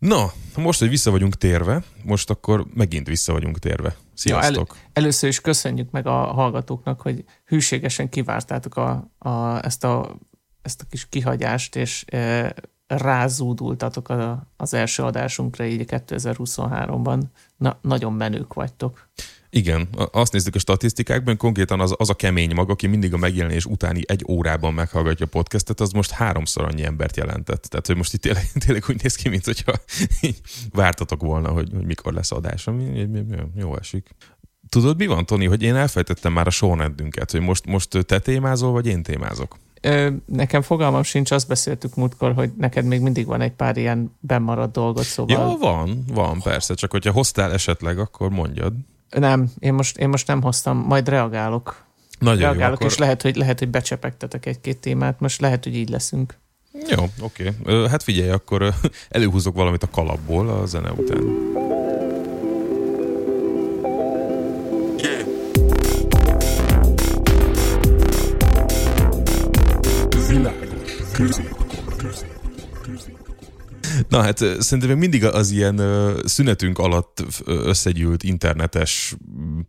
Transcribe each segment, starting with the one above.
Na, most, hogy vissza vagyunk térve, most akkor megint vissza vagyunk térve. Sziasztok! Ja, el, először is köszönjük meg a hallgatóknak, hogy hűségesen kivártátok a, a, ezt, a, ezt a kis kihagyást, és e, rázúdultatok a, az első adásunkra így 2023-ban. Na, nagyon menők vagytok. Igen, azt nézzük a statisztikákban, konkrétan az, az a kemény mag, aki mindig a megjelenés utáni egy órában meghallgatja a podcastet, az most háromszor annyi embert jelentett. Tehát, hogy most itt tényleg, tényleg úgy néz ki, mint hogyha vártatok volna, hogy, hogy mikor lesz adás, ami jó esik. Tudod, mi van, Toni, hogy én elfejtettem már a sorrendünket, hogy most, most te témázol, vagy én témázok? Ö, nekem fogalmam sincs, azt beszéltük múltkor, hogy neked még mindig van egy pár ilyen bemaradt dolgot, szóval... Ja, van, van, persze, csak hogyha hoztál esetleg, akkor mondjad. Nem, én most, én most nem hoztam, majd reagálok. Nagyon reagálok, jó, és lehet hogy, lehet, hogy becsepegtetek egy-két témát, most lehet, hogy így leszünk. Jó, oké. Okay. Hát figyelj, akkor előhúzok valamit a kalapból a zene után. Na hát szerintem mindig az ilyen szünetünk alatt összegyűlt internetes mm,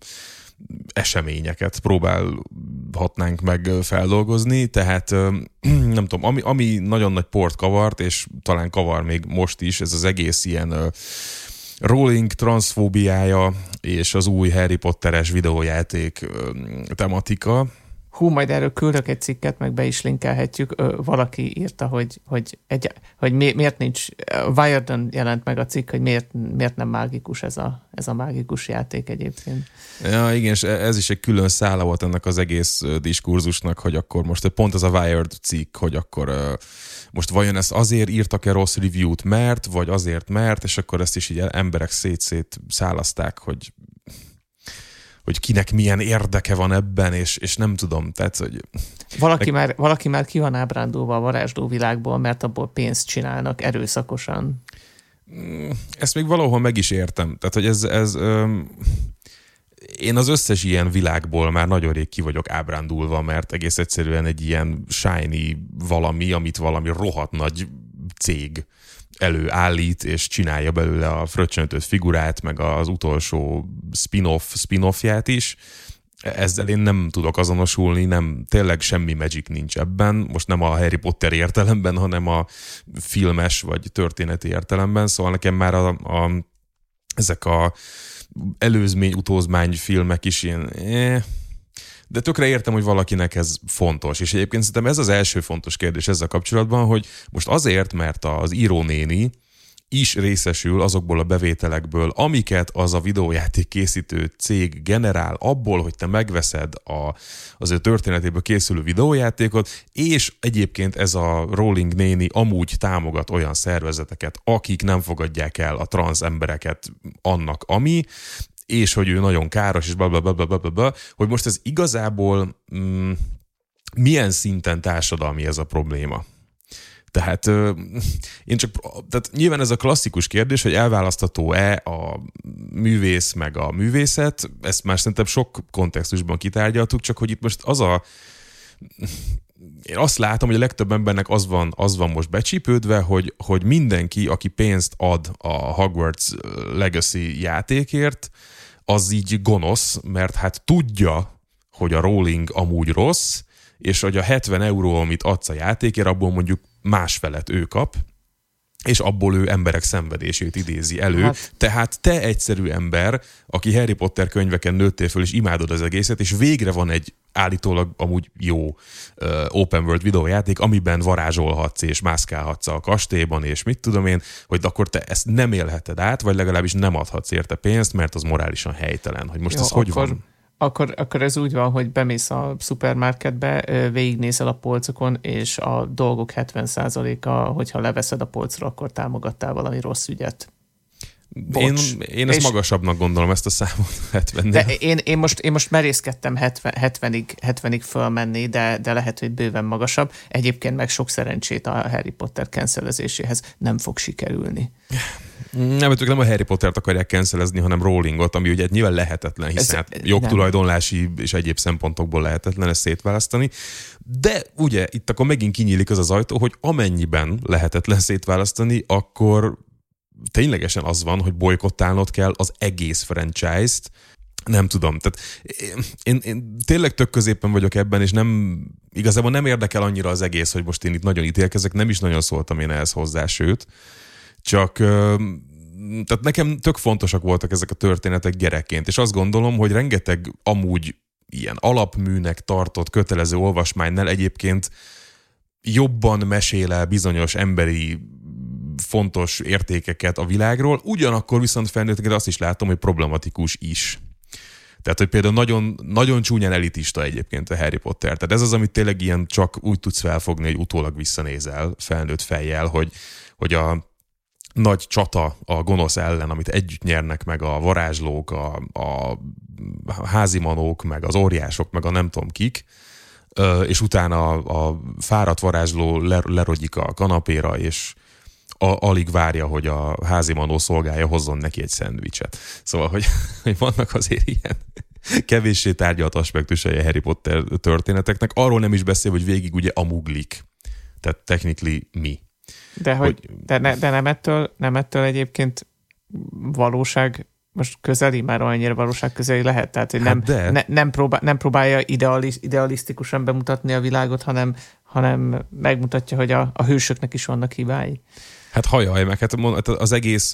eseményeket próbálhatnánk meg feldolgozni, tehát nem tudom, ami, ami nagyon nagy port kavart, és talán kavar még most is, ez az egész ilyen Rolling transzfóbiája és az új Harry Potteres videójáték tematika, hú, majd erről küldök egy cikket, meg be is linkelhetjük. Ö, valaki írta, hogy, hogy, egy, hogy mi, miért nincs, Wiredon jelent meg a cikk, hogy miért, miért nem mágikus ez a, ez a mágikus játék egyébként. Ja, igen, és ez is egy külön szála volt ennek az egész diskurzusnak, hogy akkor most pont ez a Wired cikk, hogy akkor most vajon ezt azért írtak-e rossz review-t, mert, vagy azért, mert, és akkor ezt is így emberek szét-szét szálazták, hogy hogy kinek milyen érdeke van ebben, és, és nem tudom, tehát, hogy... Valaki, már, valaki már ki van ábrándulva a varázsló világból, mert abból pénzt csinálnak erőszakosan. Mm, ezt még valahol meg is értem. Tehát, hogy ez, ez öm, én az összes ilyen világból már nagyon rég ki vagyok ábrándulva, mert egész egyszerűen egy ilyen shiny valami, amit valami rohadt nagy cég előállít, és csinálja belőle a fröccsöntött figurát, meg az utolsó spin-off spin-offját is. Ezzel én nem tudok azonosulni, nem, tényleg semmi magic nincs ebben, most nem a Harry Potter értelemben, hanem a filmes vagy történeti értelemben, szóval nekem már a, a ezek a előzmény, utózmány filmek is ilyen, eh, de tökre értem, hogy valakinek ez fontos. És egyébként szerintem ez az első fontos kérdés ezzel kapcsolatban, hogy most azért, mert az írónéni is részesül azokból a bevételekből, amiket az a videójáték készítő cég generál abból, hogy te megveszed a, az ő történetéből készülő videójátékot, és egyébként ez a Rolling néni amúgy támogat olyan szervezeteket, akik nem fogadják el a trans embereket annak, ami, és hogy ő nagyon káros, és blablabla, hogy most ez igazából mm, milyen szinten társadalmi ez a probléma. Tehát én csak, tehát nyilván ez a klasszikus kérdés, hogy elválasztható-e a művész meg a művészet, ezt már szerintem sok kontextusban kitárgyaltuk, csak hogy itt most az a én azt látom, hogy a legtöbb embernek az van, az van most becsípődve, hogy, hogy mindenki, aki pénzt ad a Hogwarts Legacy játékért, az így gonosz, mert hát tudja, hogy a rolling amúgy rossz, és hogy a 70 euró, amit adsz a játékért, abból mondjuk másfelet ő kap, és abból ő emberek szenvedését idézi elő. Hát. Tehát te egyszerű ember, aki Harry Potter könyveken nőttél föl, és imádod az egészet, és végre van egy állítólag amúgy jó uh, open world videójáték, amiben varázsolhatsz és mászkálhatsz a kastélyban, és mit tudom én, hogy akkor te ezt nem élheted át, vagy legalábbis nem adhatsz érte pénzt, mert az morálisan helytelen. Hogy most jó, ez hogy akkor, van? Akkor, akkor ez úgy van, hogy bemész a szupermarketbe, végignézel a polcokon, és a dolgok 70%-a, hogyha leveszed a polcra, akkor támogattál valami rossz ügyet. Én, én ezt és magasabbnak gondolom, ezt a számot 70 De én, én, most, én most merészkedtem 70, 70-ig, 70-ig fölmenni, de, de lehet, hogy bőven magasabb. Egyébként meg sok szerencsét a Harry Potter cancelezéséhez nem fog sikerülni. Nem, ők nem a Harry Pottert akarják cancelezni, hanem Rowlingot, ami ugye nyilván lehetetlen, hiszen Ez, hát jogtulajdonlási és egyéb szempontokból lehetetlen ezt szétválasztani. De ugye itt akkor megint kinyílik az az ajtó, hogy amennyiben lehetetlen szétválasztani, akkor ténylegesen az van, hogy bolykottálnod kell az egész franchise-t, nem tudom. Tehát én, én, én tényleg tök középen vagyok ebben, és nem igazából nem érdekel annyira az egész, hogy most én itt nagyon ítélkezek, nem is nagyon szóltam én ehhez hozzá, sőt, csak tehát nekem tök fontosak voltak ezek a történetek gyerekként, és azt gondolom, hogy rengeteg amúgy ilyen alapműnek tartott kötelező olvasmánynál egyébként jobban mesél el bizonyos emberi fontos értékeket a világról, ugyanakkor viszont felnőtteket azt is látom, hogy problematikus is. Tehát, hogy például nagyon, nagyon csúnyán elitista egyébként a Harry Potter. Tehát ez az, amit tényleg ilyen csak úgy tudsz felfogni, hogy utólag visszanézel felnőtt fejjel, hogy, hogy a nagy csata a gonosz ellen, amit együtt nyernek meg a varázslók, a, a házimanók, meg az óriások, meg a nem tudom kik, és utána a, a fáradt varázsló lerogyik a kanapéra, és a, alig várja, hogy a házi manó szolgálja hozzon neki egy szendvicset. Szóval, hogy, hogy vannak azért ilyen kevéssé tárgyalt aspektusai a Harry Potter történeteknek. Arról nem is beszél, hogy végig ugye amuglik. Tehát technically mi. De, hogy, hogy de, ne, de nem, ettől, nem ettől egyébként valóság most közeli, már annyira valóság közeli lehet, tehát hogy hát nem, de. ne, nem, próbál, nem próbálja idealis, idealisztikusan bemutatni a világot, hanem, hanem megmutatja, hogy a, a hősöknek is vannak hibái. Hát hajaj, meg hát, hát az egész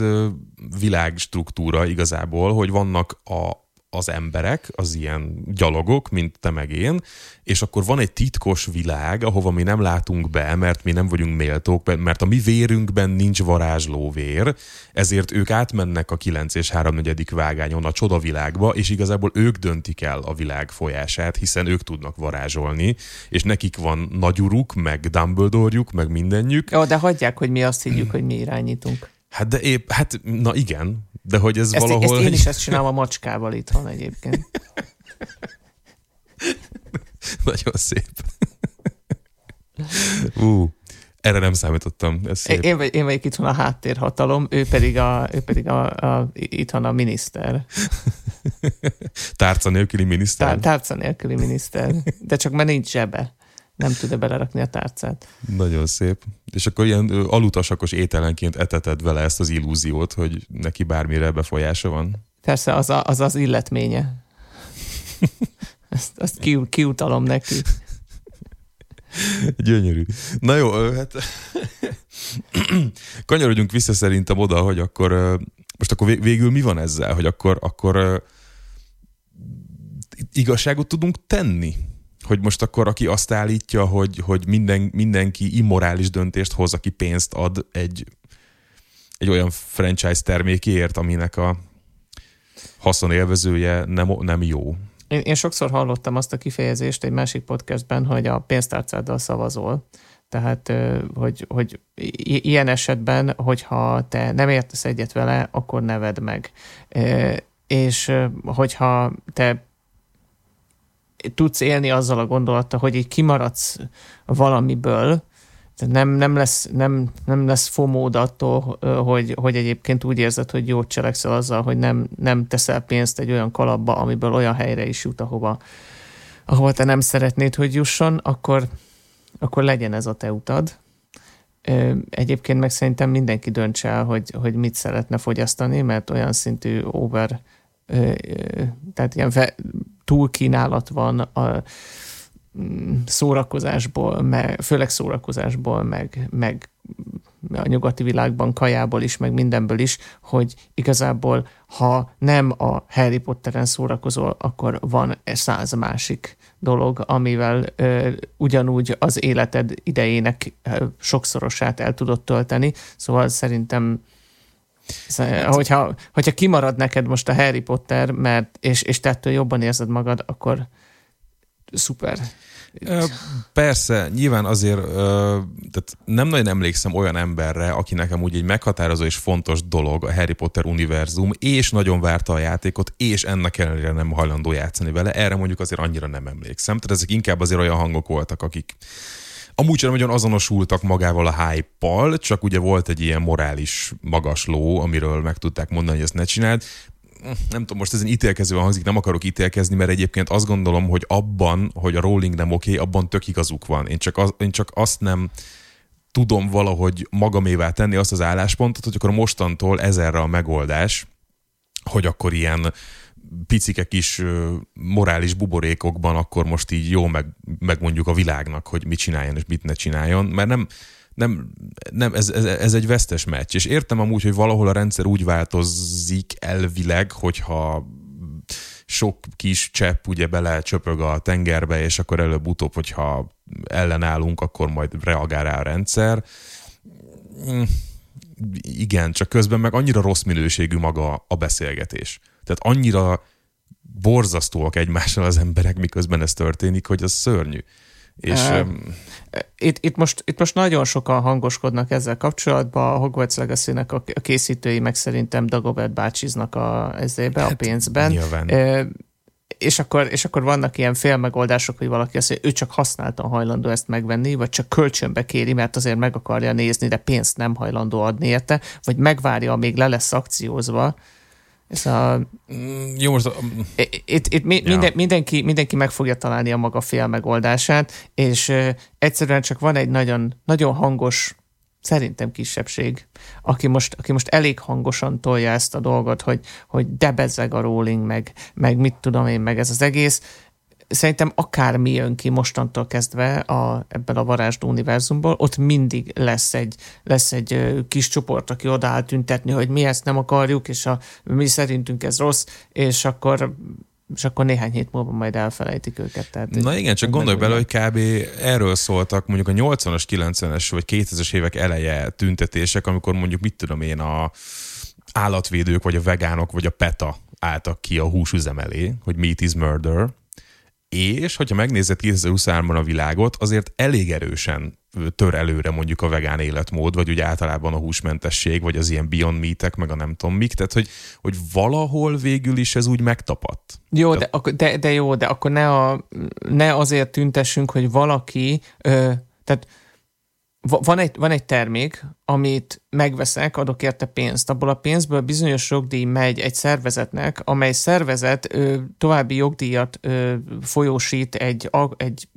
világ struktúra igazából, hogy vannak a, az emberek, az ilyen gyalogok, mint te meg én, és akkor van egy titkos világ, ahova mi nem látunk be, mert mi nem vagyunk méltók, mert a mi vérünkben nincs varázslóvér, ezért ők átmennek a 9 és 3 negyedik vágányon a csodavilágba, és igazából ők döntik el a világ folyását, hiszen ők tudnak varázsolni, és nekik van nagyuruk, meg Dumbledore-juk, meg mindenjük. Jó, de hagyják, hogy mi azt higgyük, hogy mi irányítunk. Hát de épp, hát na igen, de hogy ez ezt, valahol... Ezt én is ezt csinálom a macskával itthon egyébként. Nagyon szép. Ú, erre nem számítottam. Ez szép. Én, vagy, én vagyok itthon a háttérhatalom, ő pedig, a, ő pedig a, a, itthon a miniszter. Tárca nélküli miniszter? Tár, tárca nélküli miniszter. De csak mert nincs zsebe nem tud belerakni a tárcát. Nagyon szép. És akkor ilyen alutasakos ételenként eteted vele ezt az illúziót, hogy neki bármire befolyása van. Persze, az a, az, az illetménye. ezt, azt ki, kiutalom neki. Gyönyörű. Na jó, hát kanyarodjunk vissza szerintem oda, hogy akkor most akkor végül mi van ezzel, hogy akkor, akkor igazságot tudunk tenni hogy most akkor aki azt állítja, hogy, hogy minden, mindenki immorális döntést hoz, aki pénzt ad egy, egy olyan franchise termékéért, aminek a haszonélvezője nem, nem jó. Én, én sokszor hallottam azt a kifejezést egy másik podcastben, hogy a pénztárcáddal szavazol. Tehát, hogy, hogy ilyen esetben, hogyha te nem értesz egyet vele, akkor neved meg. És hogyha te tudsz élni azzal a gondolattal, hogy így kimaradsz valamiből, nem, nem, lesz, nem, nem lesz fomód attól, hogy, hogy egyébként úgy érzed, hogy jót cselekszel azzal, hogy nem, nem teszel pénzt egy olyan kalapba, amiből olyan helyre is jut, ahova, ahova te nem szeretnéd, hogy jusson, akkor, akkor legyen ez a te utad. Egyébként meg szerintem mindenki dönts el, hogy, hogy mit szeretne fogyasztani, mert olyan szintű over, tehát ilyen túlkínálat van a mm, szórakozásból, meg, főleg szórakozásból, meg, meg a nyugati világban kajából is, meg mindenből is, hogy igazából ha nem a Harry Potteren szórakozol, akkor van száz másik dolog, amivel ö, ugyanúgy az életed idejének ö, sokszorosát el tudod tölteni. Szóval szerintem Szóval, hogyha, hogyha kimarad neked most a Harry Potter, mert, és, és tettől jobban érzed magad, akkor szuper. Persze, nyilván azért tehát nem nagyon emlékszem olyan emberre, aki nekem úgy egy meghatározó és fontos dolog a Harry Potter univerzum, és nagyon várta a játékot, és ennek ellenére nem hajlandó játszani vele. Erre mondjuk azért annyira nem emlékszem. Tehát ezek inkább azért olyan hangok voltak, akik amúgy sem nagyon azonosultak magával a hype csak ugye volt egy ilyen morális magasló, amiről meg tudták mondani, hogy ezt ne csináld. Nem tudom, most ezen ítélkezően hangzik, nem akarok ítélkezni, mert egyébként azt gondolom, hogy abban, hogy a Rowling nem oké, okay, abban tök igazuk van. Én csak, az, én csak azt nem tudom valahogy magamévá tenni azt az álláspontot, hogy akkor mostantól ez erre a megoldás, hogy akkor ilyen picike kis morális buborékokban akkor most így jó meg, megmondjuk a világnak, hogy mit csináljon és mit ne csináljon, mert nem, nem, nem ez, ez, ez egy vesztes meccs, és értem amúgy, hogy valahol a rendszer úgy változik elvileg, hogyha sok kis csepp ugye bele csöpög a tengerbe, és akkor előbb-utóbb, hogyha ellenállunk, akkor majd reagál rá a rendszer. Mm, igen, csak közben meg annyira rossz minőségű maga a beszélgetés. Tehát annyira borzasztóak egymással az emberek, miközben ez történik, hogy az szörnyű. És, uh, itt, itt, most, itt most nagyon sokan hangoskodnak ezzel kapcsolatban, a Hogwarts legacy a készítői meg szerintem Dagobert bácsiznak a, ezébe, hát, a pénzben. Nyilván. Uh, és akkor, és akkor vannak ilyen félmegoldások, hogy valaki azt mondja, ő csak használtan hajlandó ezt megvenni, vagy csak kölcsönbe kéri, mert azért meg akarja nézni, de pénzt nem hajlandó adni érte, vagy megvárja, amíg le lesz akciózva. Mm, jó, most... Itt, itt mi, ja. minden, mindenki, mindenki meg fogja találni a maga fél megoldását, és uh, egyszerűen csak van egy nagyon, nagyon hangos szerintem kisebbség, aki most, aki most elég hangosan tolja ezt a dolgot, hogy, hogy debezzeg a rolling, meg, meg mit tudom én, meg ez az egész. Szerintem akármi jön ki mostantól kezdve a, ebben a varázsló univerzumból, ott mindig lesz egy, lesz egy kis csoport, aki odaáll tüntetni, hogy mi ezt nem akarjuk, és a, mi szerintünk ez rossz, és akkor és akkor néhány hét múlva majd elfelejtik őket. Tehát Na igen, csak gondolj bele, hogy kb. erről szóltak mondjuk a 80-as, 90-es vagy 2000-es évek eleje tüntetések, amikor mondjuk mit tudom én a állatvédők, vagy a vegánok, vagy a PETA álltak ki a húsüzem elé, hogy meat is murder, és hogyha megnézed 2023-ban a világot, azért elég erősen tör előre mondjuk a vegán életmód, vagy ugye általában a húsmentesség, vagy az ilyen Beyond Meat-ek, meg a nem tudom mik, tehát hogy, hogy valahol végül is ez úgy megtapadt. Jó, de, de, de jó, de akkor ne, a, ne azért tüntessünk, hogy valaki, ö, tehát van egy, van egy termék, amit megveszek, adok érte pénzt. Abból a pénzből bizonyos jogdíj megy egy szervezetnek, amely szervezet ö, további jogdíjat ö, folyósít egy, a, egy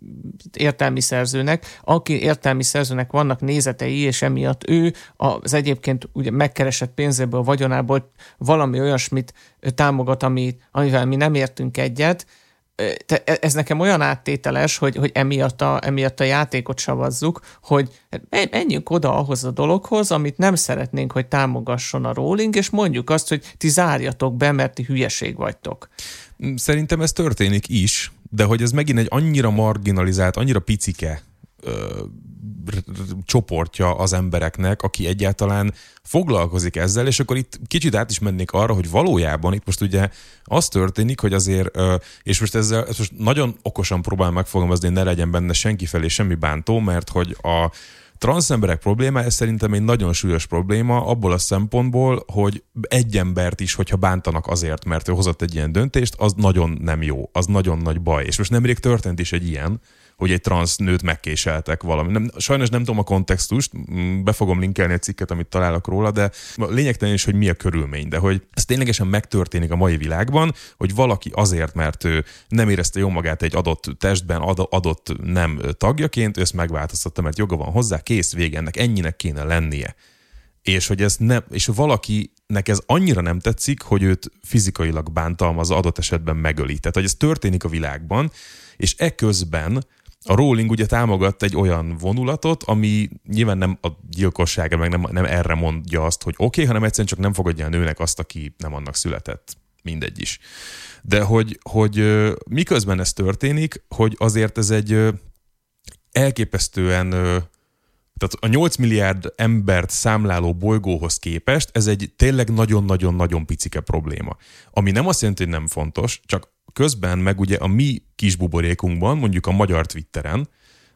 értelmi szerzőnek, aki értelmi szerzőnek vannak nézetei, és emiatt ő az egyébként ugye megkeresett pénzéből, vagyonából valami olyasmit támogat, ami, amivel mi nem értünk egyet, te, e, ez nekem olyan áttételes, hogy, hogy emiatt, a, emiatt a játékot savazzuk, hogy menjünk oda ahhoz a dologhoz, amit nem szeretnénk, hogy támogasson a rolling, és mondjuk azt, hogy ti zárjatok be, mert ti hülyeség vagytok. Szerintem ez történik is, de hogy ez megint egy annyira marginalizált, annyira picike csoportja az embereknek, aki egyáltalán foglalkozik ezzel, és akkor itt kicsit át is mennék arra, hogy valójában itt most ugye az történik, hogy azért, és most ezzel ezt most nagyon okosan próbálom megfogalmazni, ne legyen benne senki felé semmi bántó, mert hogy a transzemberek problémája szerintem egy nagyon súlyos probléma abból a szempontból, hogy egy embert is, hogyha bántanak azért, mert ő hozott egy ilyen döntést, az nagyon nem jó, az nagyon nagy baj. És most nemrég történt is egy ilyen, hogy egy transz nőt megkéseltek valami. Nem, sajnos nem tudom a kontextust, be fogom linkelni egy cikket, amit találok róla, de lényegtelen is, hogy mi a körülmény, de hogy ez ténylegesen megtörténik a mai világban, hogy valaki azért, mert ő nem érezte jó magát egy adott testben, adott nem tagjaként, ezt megváltoztatta, mert joga van hozzá, kész vége, ennek ennyinek kéne lennie. És hogy ez nem, és valakinek ez annyira nem tetszik, hogy őt fizikailag bántalmaz, adott esetben megöli. Tehát, hogy ez történik a világban, és eközben a Rowling ugye támogatta egy olyan vonulatot, ami nyilván nem a gyilkossága, meg nem, nem erre mondja azt, hogy oké, okay, hanem egyszerűen csak nem fogadja a nőnek azt, aki nem annak született. Mindegy is. De hogy, hogy miközben ez történik, hogy azért ez egy elképesztően tehát a 8 milliárd embert számláló bolygóhoz képest ez egy tényleg nagyon-nagyon-nagyon picike probléma. Ami nem azt jelenti, hogy nem fontos, csak közben meg ugye a mi kis buborékunkban, mondjuk a magyar Twitteren,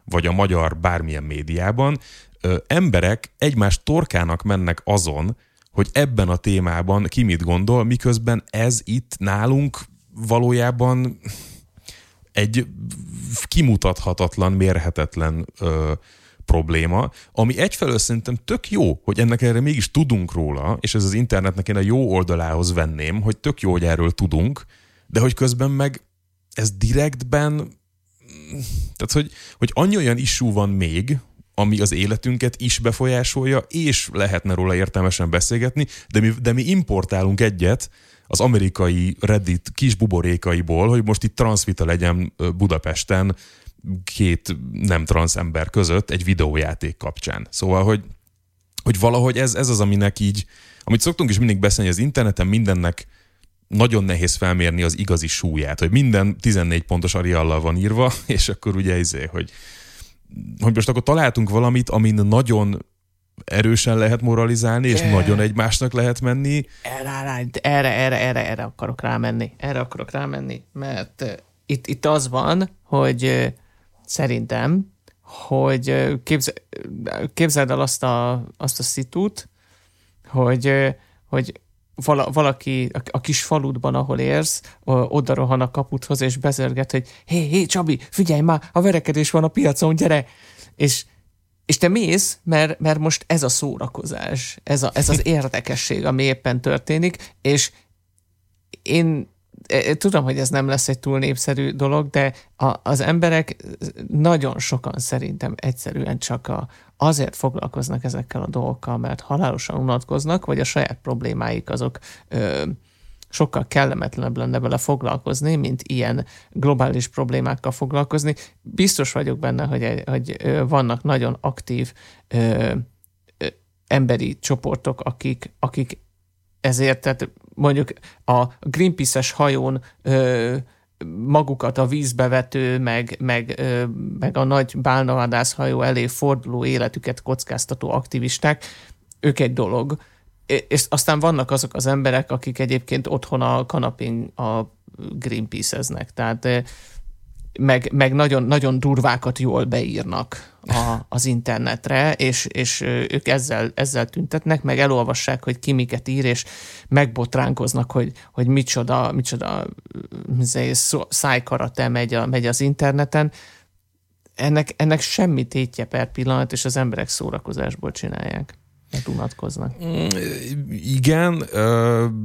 vagy a magyar bármilyen médiában, ö, emberek egymás torkának mennek azon, hogy ebben a témában ki mit gondol, miközben ez itt nálunk valójában egy kimutathatatlan, mérhetetlen ö, probléma, ami egyfelől szerintem tök jó, hogy ennek erre mégis tudunk róla, és ez az internetnek én a jó oldalához venném, hogy tök jó, hogy erről tudunk, de hogy közben meg ez direktben, tehát hogy, hogy annyi olyan issú van még, ami az életünket is befolyásolja, és lehetne róla értelmesen beszélgetni, de mi, de mi importálunk egyet az amerikai Reddit kis buborékaiból, hogy most itt transvita legyen Budapesten két nem transz ember között egy videójáték kapcsán. Szóval, hogy, hogy valahogy ez, ez az, aminek így, amit szoktunk is mindig beszélni, az interneten mindennek nagyon nehéz felmérni az igazi súlyát, hogy minden 14 pontos ariallal van írva, és akkor ugye izé, hogy, hogy most akkor találtunk valamit, amin nagyon erősen lehet moralizálni, és nagyon egymásnak lehet menni. Erre, erre, erre, erre, erre akarok rámenni. Erre akarok rámenni, mert itt, itt az van, hogy szerintem, hogy képzel, képzeld el azt a, azt a szitút, hogy, hogy vala, valaki a, a kis faludban, ahol érsz, oda rohan a kaputhoz, és bezörget, hogy hé, hé, Csabi, figyelj már, a verekedés van a piacon, gyere! És, és te mész, mert, mert most ez a szórakozás, ez, a, ez az érdekesség, ami éppen történik, és én tudom, hogy ez nem lesz egy túl népszerű dolog, de a, az emberek nagyon sokan szerintem egyszerűen csak a, azért foglalkoznak ezekkel a dolgokkal, mert halálosan unatkoznak, vagy a saját problémáik azok ö, sokkal kellemetlenebb lenne vele foglalkozni, mint ilyen globális problémákkal foglalkozni. Biztos vagyok benne, hogy, hogy vannak nagyon aktív ö, ö, emberi csoportok, akik, akik ezért, tehát mondjuk a Greenpeace-es hajón ö, magukat a vízbe vető, meg, meg, ö, meg a nagy bálnavadászhajó elé forduló életüket kockáztató aktivisták, ők egy dolog. És aztán vannak azok az emberek, akik egyébként otthon a kanapén a Greenpeace-eznek. Tehát meg, meg nagyon, nagyon durvákat jól beírnak a, az internetre, és, és ők ezzel, ezzel tüntetnek, meg elolvassák, hogy ki miket ír, és megbotránkoznak, hogy, hogy micsoda, micsoda izé, szájkarate megy, a, megy az interneten. Ennek, ennek semmi tétje per pillanat, és az emberek szórakozásból csinálják mert unatkoznak. Mm, igen,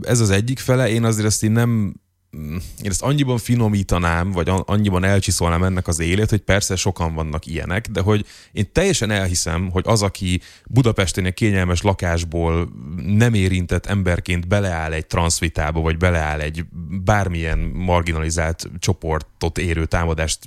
ez az egyik fele. Én azért ezt én nem én ezt annyiban finomítanám, vagy annyiban elcsiszolnám ennek az élet, hogy persze sokan vannak ilyenek, de hogy én teljesen elhiszem, hogy az, aki Budapesten egy kényelmes lakásból nem érintett emberként beleáll egy transzvitába, vagy beleáll egy bármilyen marginalizált csoportot érő támadást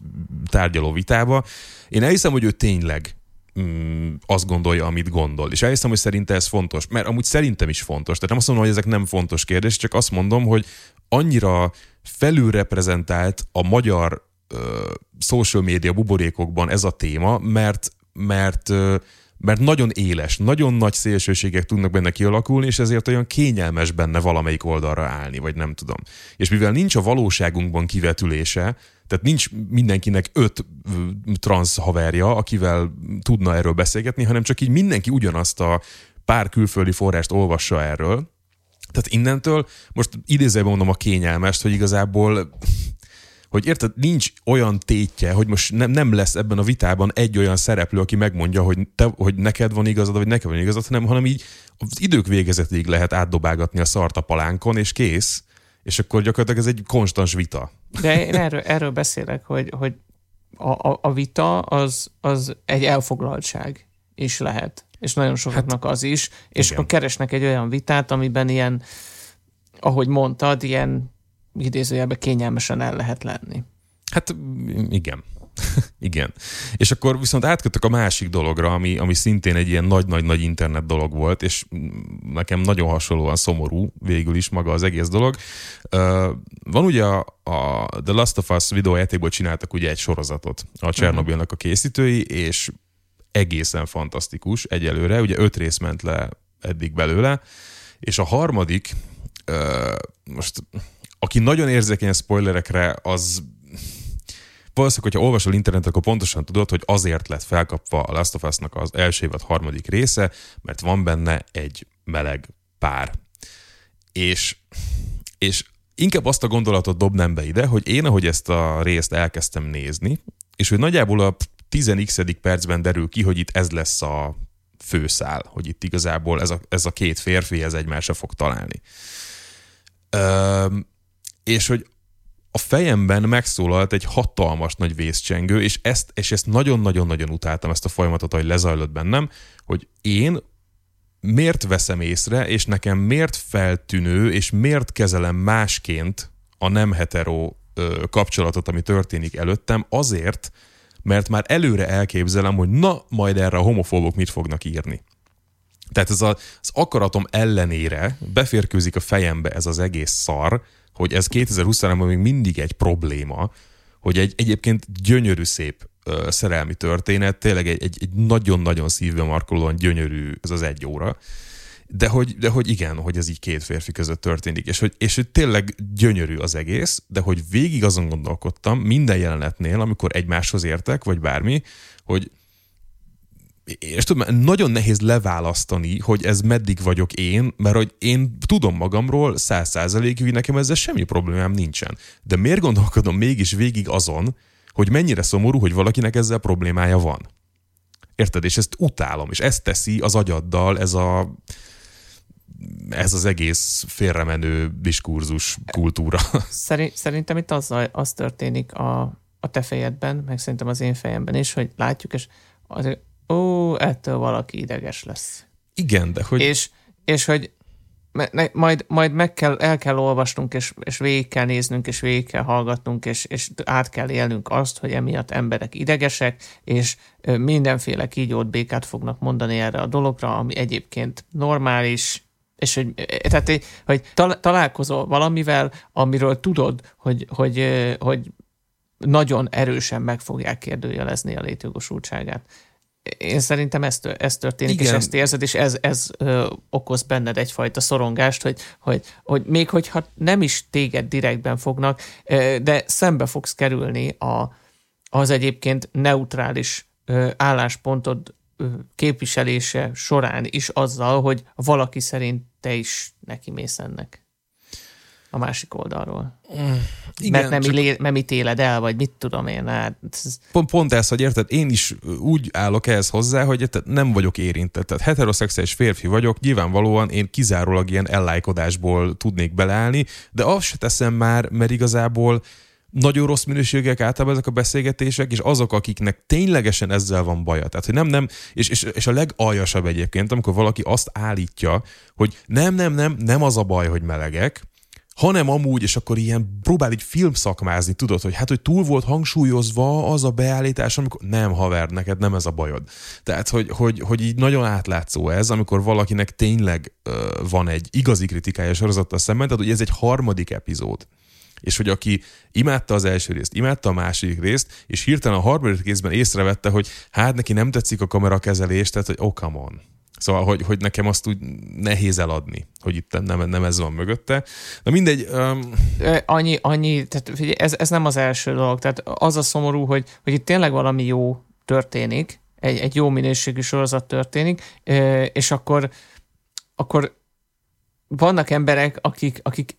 tárgyaló vitába, én elhiszem, hogy ő tényleg mm, azt gondolja, amit gondol. És elhiszem, hogy szerinte ez fontos, mert amúgy szerintem is fontos. Tehát nem azt mondom, hogy ezek nem fontos kérdés, csak azt mondom, hogy annyira felülreprezentált a magyar ö, social media buborékokban ez a téma, mert, mert ö, mert nagyon éles, nagyon nagy szélsőségek tudnak benne kialakulni, és ezért olyan kényelmes benne valamelyik oldalra állni, vagy nem tudom. És mivel nincs a valóságunkban kivetülése, tehát nincs mindenkinek öt transz haverja, akivel tudna erről beszélgetni, hanem csak így mindenki ugyanazt a pár külföldi forrást olvassa erről, tehát innentől most idézőben mondom a kényelmest, hogy igazából hogy érted, nincs olyan tétje, hogy most nem, nem lesz ebben a vitában egy olyan szereplő, aki megmondja, hogy, te, hogy neked van igazad, vagy neked van igazad, hanem, hanem így az idők végezetig lehet átdobálgatni a szart a palánkon, és kész, és akkor gyakorlatilag ez egy konstans vita. De én erről, erről beszélek, hogy, hogy a, a, a vita az, az egy elfoglaltság is lehet és nagyon sokaknak hát, az is, és igen. akkor keresnek egy olyan vitát, amiben ilyen, ahogy mondtad, ilyen idézőjelben kényelmesen el lehet lenni. Hát igen. Igen. És akkor viszont átkötök a másik dologra, ami, ami szintén egy ilyen nagy-nagy-nagy internet dolog volt, és nekem nagyon hasonlóan szomorú végül is maga az egész dolog. Uh, van ugye a, a The Last of Us videójátékból csináltak ugye egy sorozatot a Csernobilnak a készítői, és egészen fantasztikus egyelőre, ugye öt rész ment le eddig belőle, és a harmadik, most aki nagyon érzékeny a spoilerekre, az valószínűleg, hogyha olvasol internetet, akkor pontosan tudod, hogy azért lett felkapva a Last of Us-nak az első évad harmadik része, mert van benne egy meleg pár. És, és inkább azt a gondolatot dobnám be ide, hogy én, ahogy ezt a részt elkezdtem nézni, és hogy nagyjából a 10x percben derül ki, hogy itt ez lesz a főszál, hogy itt igazából ez a, ez a két férfi ez egymásra fog találni. Üm, és hogy a fejemben megszólalt egy hatalmas nagy vészcsengő, és ezt, és ezt nagyon-nagyon-nagyon utáltam, ezt a folyamatot, hogy lezajlott bennem, hogy én miért veszem észre, és nekem miért feltűnő, és miért kezelem másként a nem hetero kapcsolatot, ami történik előttem, azért, mert már előre elképzelem, hogy na, majd erre a homofóbok mit fognak írni. Tehát ez a, az akaratom ellenére beférkőzik a fejembe ez az egész szar, hogy ez 2023-ban még mindig egy probléma, hogy egy egyébként gyönyörű szép ö, szerelmi történet, tényleg egy, egy, egy nagyon-nagyon szívbe markolóan gyönyörű ez az egy óra, de hogy, de hogy igen, hogy ez így két férfi között történik, és hogy, és hogy tényleg gyönyörű az egész, de hogy végig azon gondolkodtam minden jelenetnél, amikor egymáshoz értek, vagy bármi, hogy és tudom, nagyon nehéz leválasztani, hogy ez meddig vagyok én, mert hogy én tudom magamról száz százalékig, hogy nekem ezzel semmi problémám nincsen. De miért gondolkodom mégis végig azon, hogy mennyire szomorú, hogy valakinek ezzel problémája van? Érted? És ezt utálom, és ezt teszi az agyaddal ez a ez az egész félremenő diskurzus kultúra. Szerint, szerintem itt az, az történik a, a te fejedben, meg szerintem az én fejemben is, hogy látjuk, és az, ó, ettől valaki ideges lesz. Igen, de hogy... És, és hogy majd, majd meg kell, el kell olvasnunk, és, és végig kell néznünk, és végig kell hallgatnunk, és, és át kell élnünk azt, hogy emiatt emberek idegesek, és mindenféle kígyót békát fognak mondani erre a dologra, ami egyébként normális, és hogy, tehát, hogy találkozol valamivel, amiről tudod, hogy, hogy, hogy nagyon erősen meg fogják kérdőjelezni a létjogosultságát én szerintem ez, ez történik, Igen. és ezt érzed, és ez, ez ö, okoz benned egyfajta szorongást, hogy, hogy, hogy még hogyha nem is téged direktben fognak, ö, de szembe fogsz kerülni a, az egyébként neutrális ö, álláspontod képviselése során is azzal, hogy valaki szerint te is neki mész ennek a másik oldalról. Igen, Mert nem, csak... ilé, nem ítéled el, vagy mit tudom én. Hát, pont, pont ez, hogy érted, én is úgy állok ehhez hozzá, hogy érted, nem vagyok érintett. Tehát heteroszexuális férfi vagyok, nyilvánvalóan én kizárólag ilyen ellájkodásból tudnék beleállni, de azt se teszem már, mert igazából nagyon rossz minőségek általában ezek a beszélgetések, és azok, akiknek ténylegesen ezzel van baja. Tehát, hogy nem, nem, és, és, és a legaljasabb egyébként, amikor valaki azt állítja, hogy nem, nem, nem, nem az a baj, hogy melegek, hanem amúgy, és akkor ilyen próbál így filmszakmázni, tudod, hogy hát, hogy túl volt hangsúlyozva az a beállítás, amikor nem, haver, neked nem ez a bajod. Tehát, hogy, hogy, hogy így nagyon átlátszó ez, amikor valakinek tényleg uh, van egy igazi kritikája sorozattal szemben, tehát, hogy ez egy harmadik epizód és hogy aki imádta az első részt, imádta a második részt, és hirtelen a harmadik részben észrevette, hogy hát neki nem tetszik a kamerakezelés, tehát hogy oh, come on. Szóval, hogy, hogy nekem azt úgy nehéz eladni, hogy itt nem, nem ez van mögötte. De mindegy. Um... Annyi, annyi, tehát ez, ez nem az első dolog. Tehát az a szomorú, hogy, hogy itt tényleg valami jó történik, egy, egy jó minőségű sorozat történik, és akkor, akkor vannak emberek, akik, akik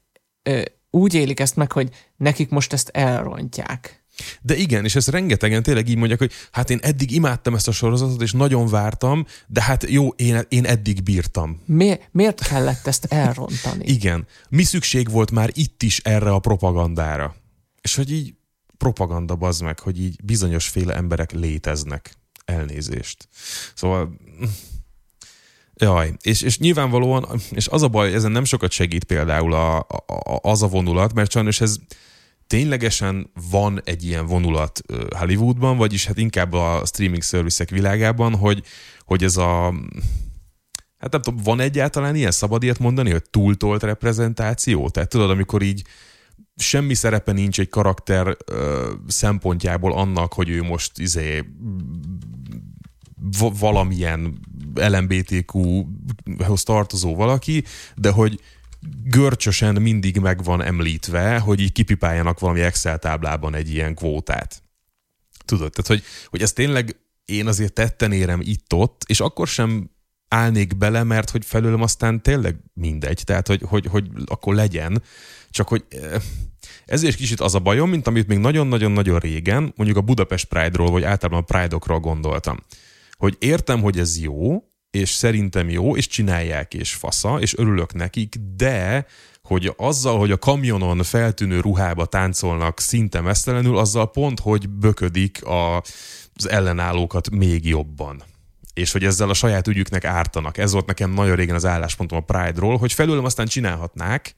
úgy élik ezt meg, hogy nekik most ezt elrontják. De igen, és ezt rengetegen tényleg így mondják, hogy hát én eddig imádtam ezt a sorozatot, és nagyon vártam, de hát jó, én, én eddig bírtam. Mi, miért kellett ezt elrontani? igen. Mi szükség volt már itt is erre a propagandára? És hogy így propaganda bazd meg, hogy így bizonyos féle emberek léteznek. Elnézést. Szóval... Jaj, és, és nyilvánvalóan, és az a baj, ezen nem sokat segít például a, a, az a vonulat, mert sajnos ez ténylegesen van egy ilyen vonulat Hollywoodban, vagyis hát inkább a streaming szervizek világában, hogy, hogy ez a hát nem tudom, van egyáltalán ilyen szabad ilyet mondani, hogy túltolt reprezentáció? Tehát tudod, amikor így semmi szerepe nincs egy karakter ö, szempontjából annak, hogy ő most izé valamilyen LMBTQ-hoz tartozó valaki, de hogy görcsösen mindig meg van említve, hogy így kipipáljanak valami Excel táblában egy ilyen kvótát. Tudod, tehát hogy, hogy ez tényleg én azért tetten érem itt-ott, és akkor sem állnék bele, mert hogy felőlem aztán tényleg mindegy, tehát hogy, hogy, hogy akkor legyen, csak hogy eh, ez is kicsit az a bajom, mint amit még nagyon-nagyon-nagyon régen, mondjuk a Budapest Pride-ról, vagy általában a Pride-okról gondoltam. Hogy értem, hogy ez jó, és szerintem jó, és csinálják, és fasza, és örülök nekik, de hogy azzal, hogy a kamionon feltűnő ruhába táncolnak szinte mesztelenül, azzal pont, hogy böködik a, az ellenállókat még jobban és hogy ezzel a saját ügyüknek ártanak. Ez volt nekem nagyon régen az álláspontom a Pride-ról, hogy felülem aztán csinálhatnák,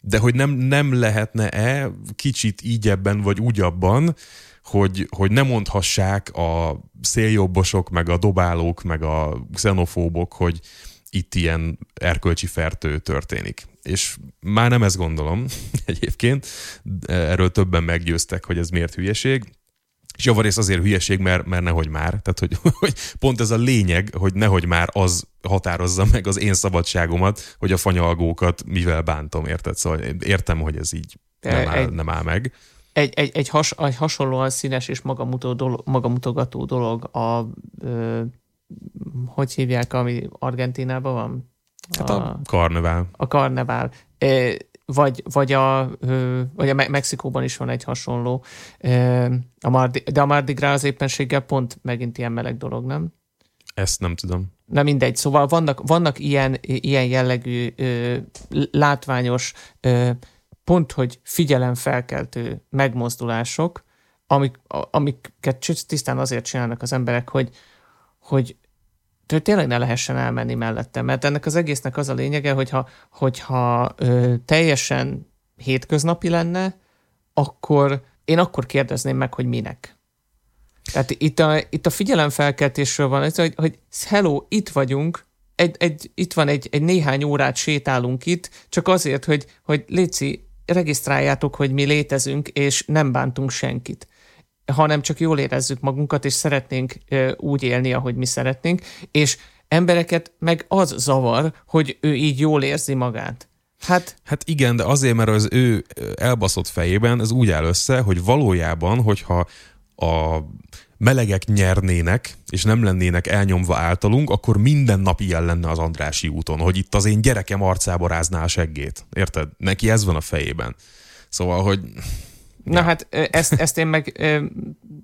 de hogy nem, nem lehetne-e kicsit így ebben vagy úgy abban, hogy, hogy ne mondhassák a széljobbosok, meg a dobálók, meg a xenofóbok, hogy itt ilyen erkölcsi fertő történik. És már nem ezt gondolom egyébként, erről többen meggyőztek, hogy ez miért hülyeség, és javarészt azért hülyeség, mert, mert nehogy már. Tehát, hogy, hogy pont ez a lényeg, hogy nehogy már az határozza meg az én szabadságomat, hogy a fanyalgókat mivel bántom, érted? Szóval értem, hogy ez így nem áll, nem áll meg. Egy, egy, egy, has, egy hasonlóan színes és magamutogató dolog a ö, hogy hívják, ami Argentinában van? Hát a, a karnevál. A karnevál vagy, vagy, a, vagy a Mexikóban is van egy hasonló, a Mardi, de a Mardi Gras az éppenséggel pont megint ilyen meleg dolog, nem? Ezt nem tudom. Na mindegy, szóval vannak, vannak ilyen, ilyen jellegű ö, látványos, ö, pont, hogy figyelemfelkeltő megmozdulások, amik, amiket tisztán azért csinálnak az emberek, hogy, hogy tényleg ne lehessen elmenni mellette, mert ennek az egésznek az a lényege, hogyha, hogyha ö, teljesen hétköznapi lenne, akkor én akkor kérdezném meg, hogy minek. Tehát itt a, itt a figyelemfelkeltésről van, hogy, hogy hello, itt vagyunk, egy, egy, itt van egy, egy néhány órát sétálunk itt, csak azért, hogy, hogy léci, regisztráljátok, hogy mi létezünk, és nem bántunk senkit hanem csak jól érezzük magunkat, és szeretnénk úgy élni, ahogy mi szeretnénk, és embereket meg az zavar, hogy ő így jól érzi magát. Hát, hát igen, de azért, mert az ő elbaszott fejében ez úgy áll össze, hogy valójában, hogyha a melegek nyernének, és nem lennének elnyomva általunk, akkor minden nap ilyen lenne az Andrási úton, hogy itt az én gyerekem arcába rázná a seggét. Érted? Neki ez van a fejében. Szóval, hogy Na ja. hát ezt, ezt én meg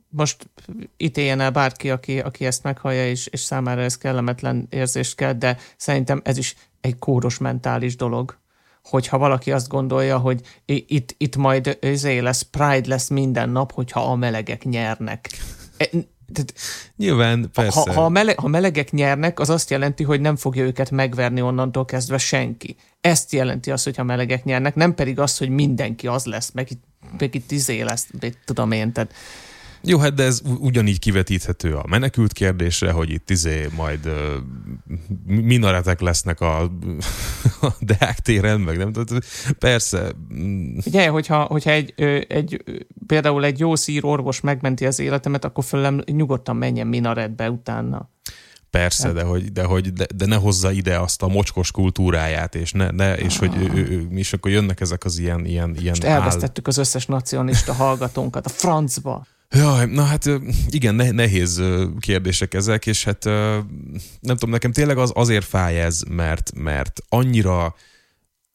most ítéljen el bárki, aki, aki ezt meghallja, és, és számára ez kellemetlen érzést kell, de szerintem ez is egy kóros mentális dolog, hogyha valaki azt gondolja, hogy itt, itt majd zé lesz, Pride lesz minden nap, hogyha a melegek nyernek. E, tehát, Nyilván, persze. Ha, ha, a mele, ha melegek nyernek, az azt jelenti, hogy nem fogja őket megverni onnantól kezdve senki. Ezt jelenti az, hogy ha melegek nyernek, nem pedig az, hogy mindenki az lesz, meg itt még itt izé lesz, tudom én, tehát jó, hát de ez ugyanígy kivetíthető a menekült kérdésre, hogy itt izé majd uh, minaretek lesznek a, a Deák téren, meg nem tudom, persze. Ugye, hogyha, hogyha egy, egy, például egy jó szír orvos megmenti az életemet, akkor fölem nyugodtan menjen minaretbe utána. Persze, hát. de, hogy, de, hogy de, de ne hozza ide azt a mocskos kultúráját, és, ne, ne, és hogy ő, ő, és akkor jönnek ezek az ilyen... ilyen, ilyen Most elvesztettük áll... az összes nacionalista hallgatónkat a francba. Jaj, na hát igen, nehéz kérdések ezek, és hát nem tudom, nekem tényleg az azért fáj ez, mert, mert annyira,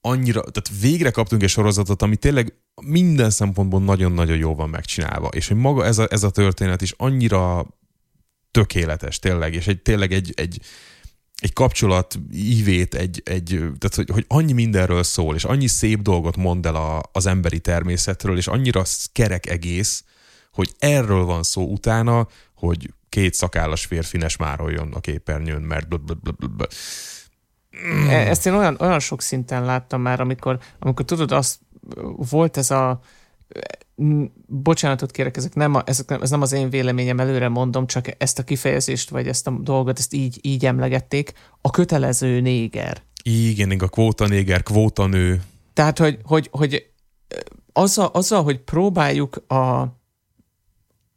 annyira, tehát végre kaptunk egy sorozatot, ami tényleg minden szempontból nagyon-nagyon jó van megcsinálva, és hogy maga ez a, ez a történet is annyira tökéletes tényleg, és egy, tényleg egy, egy, egy kapcsolat ívét, egy, egy, tehát hogy, hogy annyi mindenről szól, és annyi szép dolgot mond el a, az emberi természetről, és annyira kerek egész, hogy erről van szó utána, hogy két szakállas férfi ne smároljon a képernyőn, mert blablabla. E, ezt én olyan, olyan sok szinten láttam már, amikor, amikor tudod, az volt ez a bocsánatot kérek, ezek nem a, ezek nem, ez nem az én véleményem, előre mondom, csak ezt a kifejezést, vagy ezt a dolgot, ezt így, így emlegették, a kötelező néger. Igen, igen, a kvóta néger, kvóta nő. Tehát, hogy, hogy, hogy azzal, azzal, hogy próbáljuk a,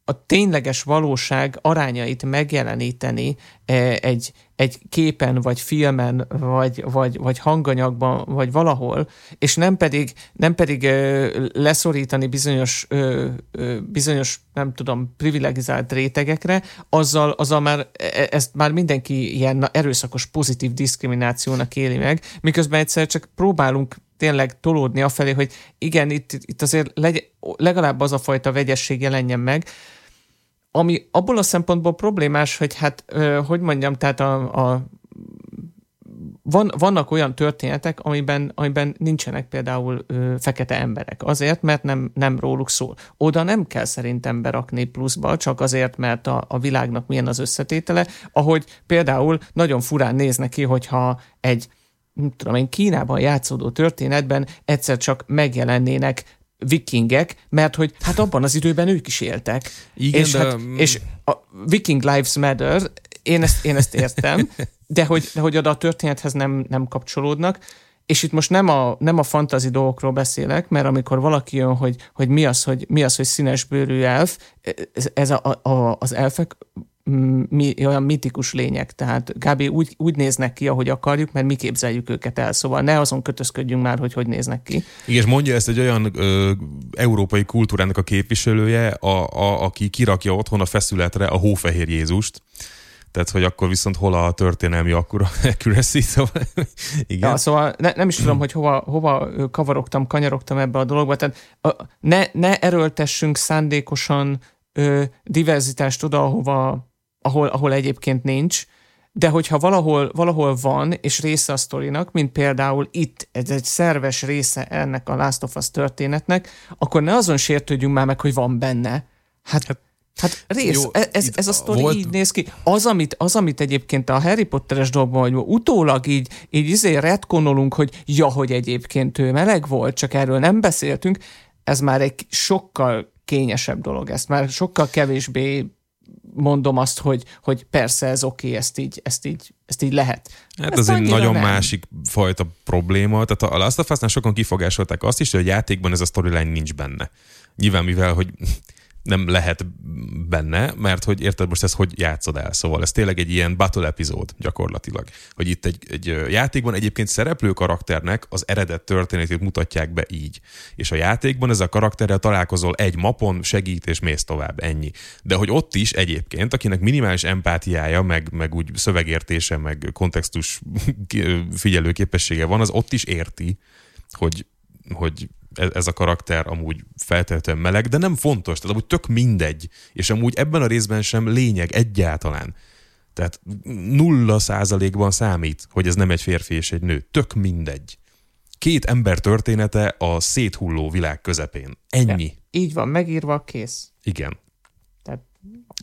a tényleges valóság arányait megjeleníteni e, egy, egy képen, vagy filmen, vagy, vagy, vagy hanganyagban, vagy valahol, és nem pedig, nem pedig leszorítani bizonyos, bizonyos, nem tudom, privilegizált rétegekre, azzal, azzal már e, ezt már mindenki ilyen erőszakos pozitív diszkriminációnak éli meg, miközben egyszer csak próbálunk tényleg tolódni afelé, hogy igen, itt, itt azért legy, legalább az a fajta vegyesség jelenjen meg, ami abból a szempontból problémás, hogy hát, hogy mondjam, tehát a, a van, vannak olyan történetek, amiben, amiben nincsenek például ö, fekete emberek. Azért, mert nem, nem róluk szól. Oda nem kell szerintem berakni pluszba, csak azért, mert a, a világnak milyen az összetétele, ahogy például nagyon furán néz neki, hogyha egy nem tudom én, Kínában játszódó történetben egyszer csak megjelennének vikingek, mert hogy hát abban az időben ők is éltek. Igen, és, de... hát, és a Viking Lives Matter, én ezt, én ezt értem, de hogy, de hogy oda a történethez nem, nem kapcsolódnak, és itt most nem a, nem a fantazi dolgokról beszélek, mert amikor valaki jön, hogy, hogy mi az, hogy mi az, hogy színes bőrű elf, ez, ez a, a, az elfek mi, olyan mitikus lények, tehát kb. Úgy, úgy néznek ki, ahogy akarjuk, mert mi képzeljük őket el, szóval ne azon kötözködjünk már, hogy hogy néznek ki. Igen, és mondja ezt egy olyan ö, európai kultúrának a képviselője, a, a, aki kirakja otthon a feszületre a hófehér Jézust, tehát, hogy akkor viszont hol a történelmi akkora accuracy, szóval igen. Ja, szóval ne, nem is tudom, hogy hova, hova kavarogtam, kanyarogtam ebbe a dologba, tehát a, ne, ne erőltessünk szándékosan ö, diverzitást oda, ahova ahol, ahol egyébként nincs, de hogyha valahol, valahol van, és része a sztorinak, mint például itt, ez egy szerves része ennek a Last of Us történetnek, akkor ne azon sértődjünk már meg, hogy van benne. Hát, hát Hát rész, Jó, e- ez, ez a sztori volt... így néz ki. Az amit, az, amit egyébként a Harry Potteres dolgban, hogy utólag így, így izé retkonolunk, hogy ja, hogy egyébként ő meleg volt, csak erről nem beszéltünk, ez már egy sokkal kényesebb dolog. Ezt már sokkal kevésbé mondom azt, hogy, hogy persze ez oké, okay, ezt így, ezt így, ezt így lehet. Hát ez egy nagyon nem. másik fajta probléma. Tehát a Last of Us-nál sokan kifogásolták azt is, hogy a játékban ez a storyline nincs benne. Nyilván mivel, hogy nem lehet benne, mert hogy érted most ez hogy játszod el, szóval ez tényleg egy ilyen battle epizód gyakorlatilag. Hogy itt egy, egy játékban egyébként szereplő karakternek az eredet történetét mutatják be így. És a játékban ez a karakterrel találkozol egy mapon, segít és mész tovább, ennyi. De hogy ott is egyébként, akinek minimális empátiája, meg, meg úgy szövegértése, meg kontextus figyelőképessége van, az ott is érti, hogy, hogy ez a karakter amúgy feltétlenül meleg, de nem fontos, tehát amúgy tök mindegy, és amúgy ebben a részben sem lényeg egyáltalán. Tehát nulla százalékban számít, hogy ez nem egy férfi és egy nő. Tök mindegy. Két ember története a széthulló világ közepén. Ennyi. Ja, így van, megírva, kész. Igen. Tehát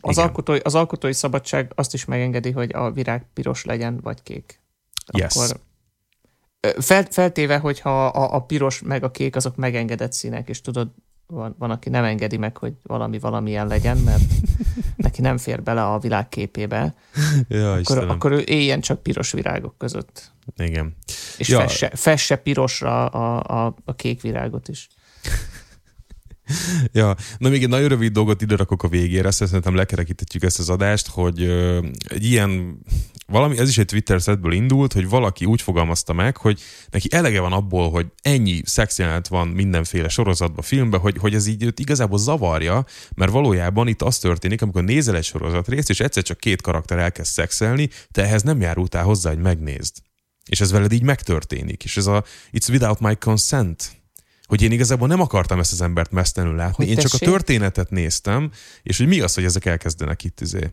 az, Igen. Alkotói, az alkotói szabadság azt is megengedi, hogy a virág piros legyen, vagy kék. Yes. Akkor fel, feltéve, hogyha a, a piros meg a kék azok megengedett színek, és tudod, van, van, aki nem engedi meg, hogy valami valamilyen legyen, mert neki nem fér bele a világ képébe, ja, akkor, akkor ő éljen csak piros virágok között. Igen. És ja. fesse, fesse pirosra a, a, a kék virágot is. ja, na még egy nagyon rövid dolgot ide rakok a végére, azt szerintem lekerekítetjük ezt az adást, hogy ö, egy ilyen, valami, ez is egy Twitter setből indult, hogy valaki úgy fogalmazta meg, hogy neki elege van abból, hogy ennyi szexjelenet van mindenféle sorozatban, filmben, hogy, hogy ez így őt igazából zavarja, mert valójában itt az történik, amikor nézel egy sorozat részt, és egyszer csak két karakter elkezd szexelni, te ehhez nem járultál hozzá, hogy megnézd. És ez veled így megtörténik. És ez a It's without my consent hogy én igazából nem akartam ezt az embert mesztelenül látni, hogy én tessék? csak a történetet néztem, és hogy mi az, hogy ezek elkezdenek itt izé.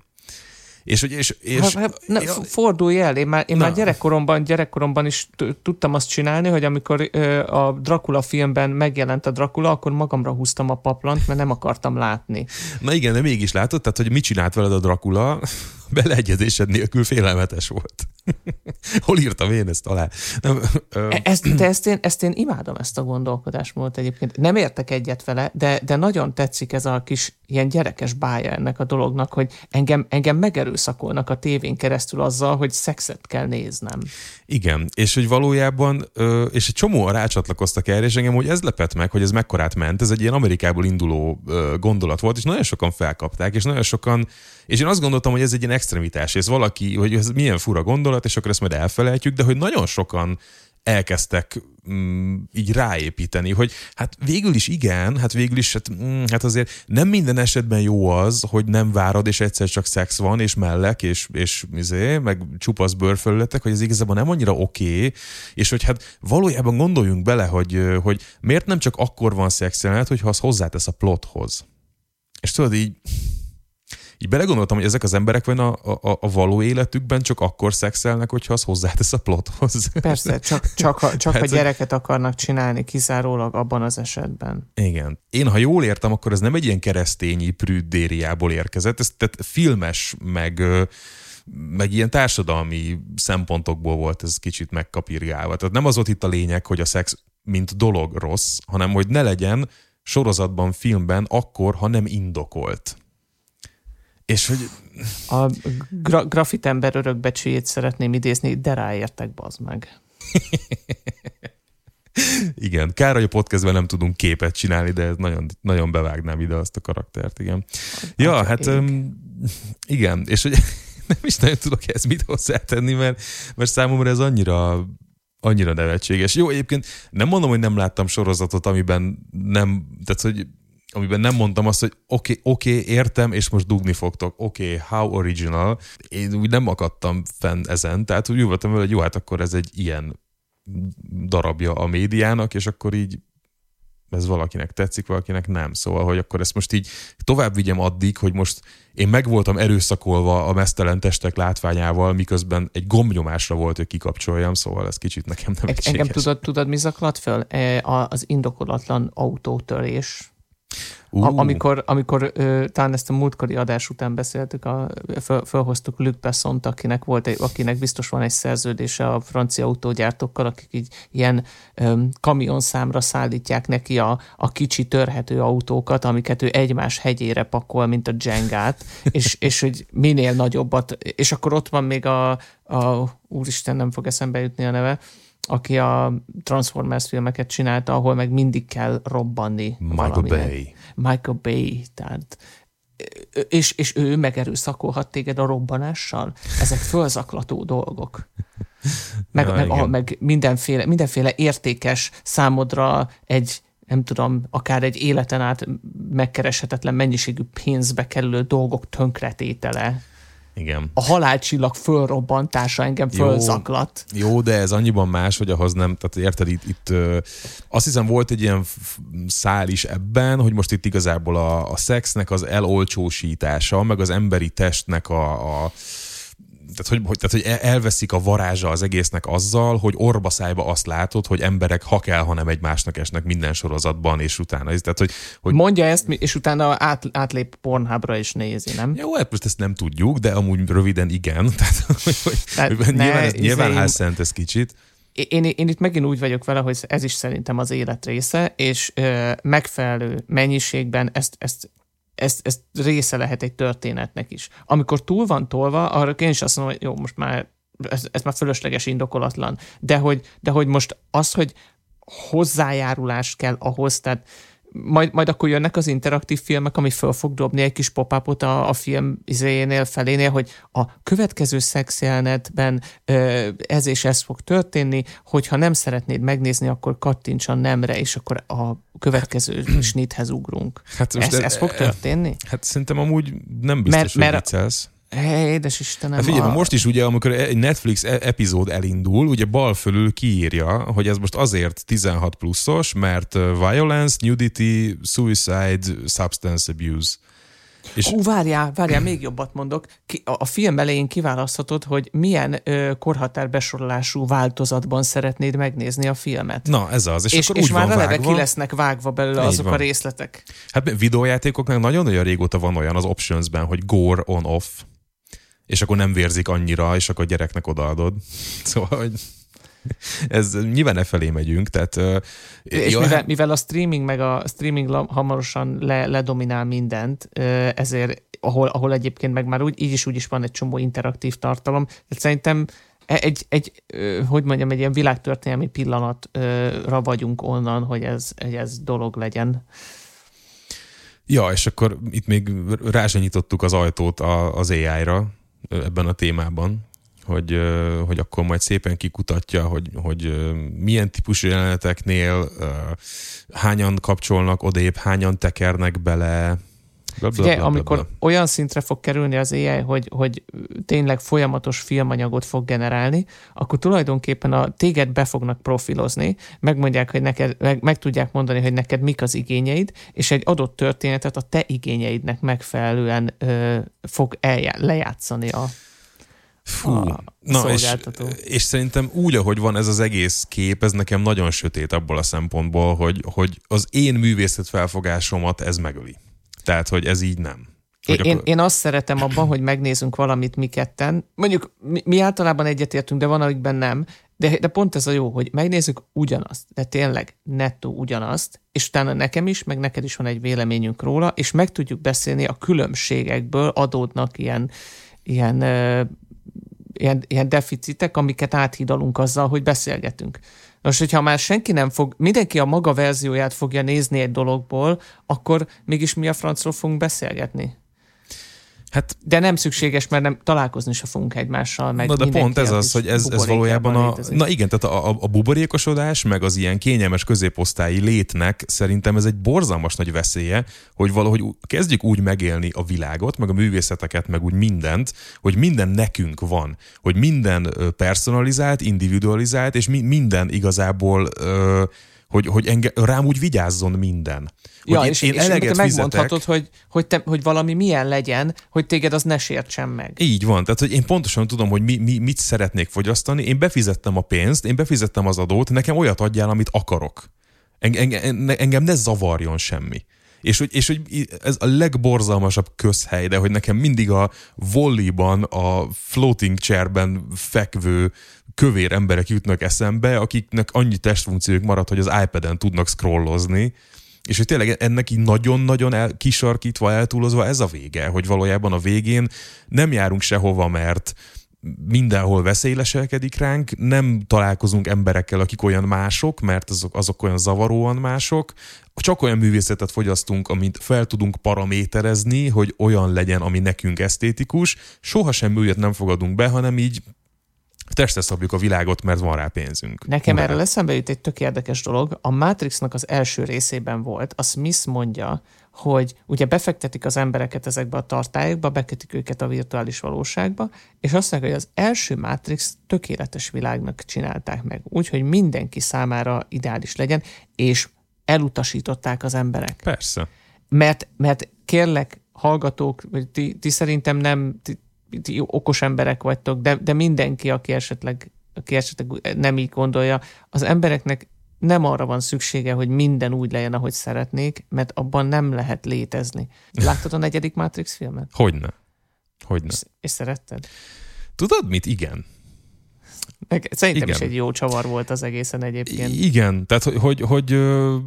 És, hogy, és, és, ha, ha, ne, fordulj el, én már, én már gyerekkoromban, gyerekkoromban is tudtam azt csinálni, hogy amikor ö, a Dracula filmben megjelent a Dracula, akkor magamra húztam a paplant, mert nem akartam látni. Na igen, de mégis látod, tehát hogy mit csinált veled a Dracula, beleegyezésed nélkül félelmetes volt. Hol írtam én ezt alá? Nem, ö... E, ezt, de ezt én, ezt én imádom, ezt a gondolkodásmódot egyébként. Nem értek egyet vele, de, de nagyon tetszik ez a kis ilyen gyerekes bája ennek a dolognak, hogy engem, engem megerőszakolnak a tévén keresztül azzal, hogy szexet kell néznem. Igen, és hogy valójában, és egy csomóan rácsatlakoztak erre, és engem hogy ez lepett meg, hogy ez mekkorát ment. Ez egy ilyen Amerikából induló gondolat volt, és nagyon sokan felkapták, és nagyon sokan és én azt gondoltam, hogy ez egy ilyen extremitás, ez valaki, hogy ez milyen fura gondolat, és akkor ezt majd elfelejtjük, de hogy nagyon sokan elkezdtek mm, így ráépíteni, hogy hát végül is igen, hát végül is, hát, mm, hát azért nem minden esetben jó az, hogy nem várod, és egyszer csak szex van, és mellek, és, és izé, meg csupasz bőrfelületek, hogy ez igazából nem annyira oké, okay, és hogy hát valójában gondoljunk bele, hogy, hogy miért nem csak akkor van szex jelenet, hogyha az hozzátesz a plothoz. És tudod így, így belegondoltam, hogy ezek az emberek vagy a, a, a való életükben csak akkor szexelnek, hogyha az hozzátesz a plothoz. Persze, csak, csak, csak hát, a gyereket akarnak csinálni kizárólag abban az esetben. Igen. Én, ha jól értem, akkor ez nem egy ilyen keresztényi prüddériából érkezett, ez tehát filmes, meg meg ilyen társadalmi szempontokból volt ez kicsit megkapirgálva. Tehát nem az ott itt a lényeg, hogy a szex mint dolog rossz, hanem hogy ne legyen sorozatban, filmben akkor, ha nem indokolt. És hogy... A gra- grafitember örökbecsüjét szeretném idézni, de ráértek, bazd meg. igen, kár, hogy a podcastben nem tudunk képet csinálni, de ez nagyon, nagyon bevágnám ide azt a karaktert, igen. Ja, hát um, igen, és hogy nem is nagyon tudok ezt mit hozzátenni, mert, mert számomra ez annyira annyira nevetséges. Jó, egyébként nem mondom, hogy nem láttam sorozatot, amiben nem, tehát hogy amiben nem mondtam azt, hogy oké, okay, oké, okay, értem, és most dugni fogtok. Oké, okay, how original. Én úgy nem akadtam fenn ezen, tehát úgy voltam vele, hogy jó, hát akkor ez egy ilyen darabja a médiának, és akkor így ez valakinek tetszik, valakinek nem. Szóval, hogy akkor ezt most így tovább vigyem addig, hogy most én meg voltam erőszakolva a mesztelen testek látványával, miközben egy gombnyomásra volt, hogy kikapcsoljam, szóval ez kicsit nekem nem Engem tudod, tudod, mi zaklat föl? E, az indokolatlan autótörés Uh. A, amikor, amikor ö, talán ezt a múltkori adás után beszéltük, a, föl, fölhoztuk Luc Bessont, akinek, volt egy, akinek biztos van egy szerződése a francia autógyártókkal, akik így ilyen ö, kamionszámra szállítják neki a, a kicsi törhető autókat, amiket ő egymás hegyére pakol, mint a Jengát, és, és hogy minél nagyobbat, és akkor ott van még a, a úristen, nem fog eszembe jutni a neve, aki a Transformers filmeket csinálta, ahol meg mindig kell robbanni. Michael. Bay. Michael Bay, tehát és, és ő megerőszakolhat téged a robbanással. Ezek fölzaklató dolgok. Meg, ja, meg, a, meg mindenféle, mindenféle értékes számodra egy, nem tudom, akár egy életen át megkereshetetlen mennyiségű pénzbe kerülő dolgok tönkretétele. Igen. A halálcsillag fölrobbantása engem fölzaklat. Jó, de ez annyiban más, hogy ahhoz nem, tehát érted, itt, itt azt hiszem volt egy ilyen szál is ebben, hogy most itt igazából a, a szexnek az elolcsósítása, meg az emberi testnek a, a tehát hogy, hogy, tehát, hogy elveszik a varázsa az egésznek azzal, hogy orba szájba azt látod, hogy emberek ha kell, hanem egymásnak esnek minden sorozatban, és utána. Tehát, hogy, hogy... Mondja ezt, és utána át, átlép Pornhubra is nézi, nem? Jó, hát most ezt nem tudjuk, de amúgy röviden igen. Tehát, hogy, Tehát hogy, ne, nyilván, ez, nyilván izé- álszent ez kicsit. Én, én itt megint úgy vagyok vele, hogy ez is szerintem az élet része, és ö, megfelelő mennyiségben ezt, ezt ez, ez része lehet egy történetnek is. Amikor túl van tolva, arra én is azt mondom, hogy jó, most már ez, ez már fölösleges indokolatlan. De hogy, de hogy most az, hogy hozzájárulást kell ahhoz, tehát majd, majd akkor jönnek az interaktív filmek, ami föl fog dobni egy kis pop a, a film izéjénél, felénél, hogy a következő szexjelenetben ez és ez fog történni, hogyha nem szeretnéd megnézni, akkor kattints a nemre, és akkor a következő snithez ugrunk. Hát ez, ez fog történni? Hát szerintem amúgy nem biztos, mert, hogy mert, viccelsz. Hey, édes Istenem. Hát figyelj, a... most is ugye, amikor egy Netflix e- epizód elindul, ugye bal fölül kiírja, hogy ez most azért 16 pluszos, mert violence, nudity, suicide, substance abuse. És... Hú, várjál, várjál, még jobbat mondok. Ki, a, a film elején kiválaszthatod, hogy milyen ö, korhatárbesorolású változatban szeretnéd megnézni a filmet. Na, ez az. És, és, akkor és úgy már van eleve ki lesznek vágva belőle Így azok van. a részletek. Hát videójátékoknak nagyon-nagyon régóta van olyan az optionsben, hogy gore on-off és akkor nem vérzik annyira, és akkor a gyereknek odaadod. Szóval, hogy ez nyilván e felé megyünk, tehát... És jó, mivel, hát- mivel a streaming meg a streaming hamarosan le, ledominál mindent, ezért ahol, ahol egyébként meg már úgy, így is úgy is van egy csomó interaktív tartalom, tehát szerintem e, egy, egy, hogy mondjam, egy ilyen világtörténelmi pillanatra vagyunk onnan, hogy ez, hogy ez dolog legyen. Ja, és akkor itt még rázsanyítottuk az ajtót az AI-ra, ebben a témában, hogy, hogy akkor majd szépen kikutatja, hogy, hogy milyen típusú jeleneteknél hányan kapcsolnak odébb, hányan tekernek bele, Figyelj, amikor olyan szintre fog kerülni az AI, hogy, hogy tényleg folyamatos filmanyagot fog generálni, akkor tulajdonképpen a téged be fognak profilozni, megmondják, hogy neked, meg, meg tudják mondani, hogy neked mik az igényeid, és egy adott történetet a te igényeidnek megfelelően ö, fog eljá, lejátszani a, Fú, a na és, és szerintem úgy, ahogy van ez az egész kép, ez nekem nagyon sötét abból a szempontból, hogy, hogy az én művészet felfogásomat ez megöli. Tehát, hogy ez így nem. Én, Hogy én, akkor- én azt szeretem abban, hogy megnézzünk valamit mi ketten. Mondjuk mi, mi általában egyetértünk, de van, amikben nem. De, de pont ez a jó, hogy megnézzük ugyanazt, de tényleg nettó ugyanazt, és utána nekem is, meg neked is van egy véleményünk róla, és meg tudjuk beszélni a különbségekből adódnak ilyen, ilyen, ilyen, ilyen deficitek, amiket áthidalunk azzal, hogy beszélgetünk. Most, hogyha már senki nem fog, mindenki a maga verzióját fogja nézni egy dologból, akkor mégis mi a francról fogunk beszélgetni? Hát De nem szükséges, mert nem találkozni se fogunk egymással. Meg Na de pont ez az, hogy ez, ez valójában a... létezik. Na igen, tehát a, a, a buborékosodás, meg az ilyen kényelmes középosztályi létnek szerintem ez egy borzalmas nagy veszélye, hogy valahogy kezdjük úgy megélni a világot, meg a művészeteket, meg úgy mindent, hogy minden nekünk van, hogy minden personalizált, individualizált, és mi, minden igazából... Ö, hogy, hogy enge, rám úgy vigyázzon minden. Hogy ja, én, és, én és eleget te fizetek, megmondhatod, hogy, hogy, te, hogy valami milyen legyen, hogy téged az ne sértsen meg. Így van, tehát hogy én pontosan tudom, hogy mi, mi, mit szeretnék fogyasztani, én befizettem a pénzt, én befizettem az adót, nekem olyat adjál, amit akarok. Engem, engem, engem ne zavarjon semmi. És hogy, és hogy ez a legborzalmasabb közhely, de hogy nekem mindig a volleyban, a floating chairben fekvő kövér emberek jutnak eszembe, akiknek annyi testfunkciójuk marad, hogy az iPad-en tudnak scrollozni, és hogy tényleg ennek így nagyon-nagyon el, kisarkítva, eltúlozva ez a vége, hogy valójában a végén nem járunk sehova, mert mindenhol veszély leselkedik ránk, nem találkozunk emberekkel, akik olyan mások, mert azok, azok olyan zavaróan mások, csak olyan művészetet fogyasztunk, amit fel tudunk paraméterezni, hogy olyan legyen, ami nekünk esztétikus, soha semmi újat nem fogadunk be, hanem így testre szabjuk a világot, mert van rá pénzünk. Nekem Urá. erről eszembe jut egy tök érdekes dolog. A Matrixnak az első részében volt, a Smith mondja, hogy ugye befektetik az embereket ezekbe a tartályokba, bekötik őket a virtuális valóságba, és azt mondják, hogy az első Matrix tökéletes világnak csinálták meg, úgyhogy mindenki számára ideális legyen, és elutasították az emberek. Persze. Mert, mert kérlek, hallgatók, vagy ti, ti szerintem nem ti, ti okos emberek vagytok, de, de mindenki, aki esetleg, aki esetleg nem így gondolja, az embereknek nem arra van szüksége, hogy minden úgy legyen, ahogy szeretnék, mert abban nem lehet létezni. Láttad a negyedik Matrix filmet? Hogyne. Hogyne. És, és szeretted? Tudod mit? Igen. Szerintem Igen. is egy jó csavar volt az egészen egyébként. Igen, tehát hogy, hogy, hogy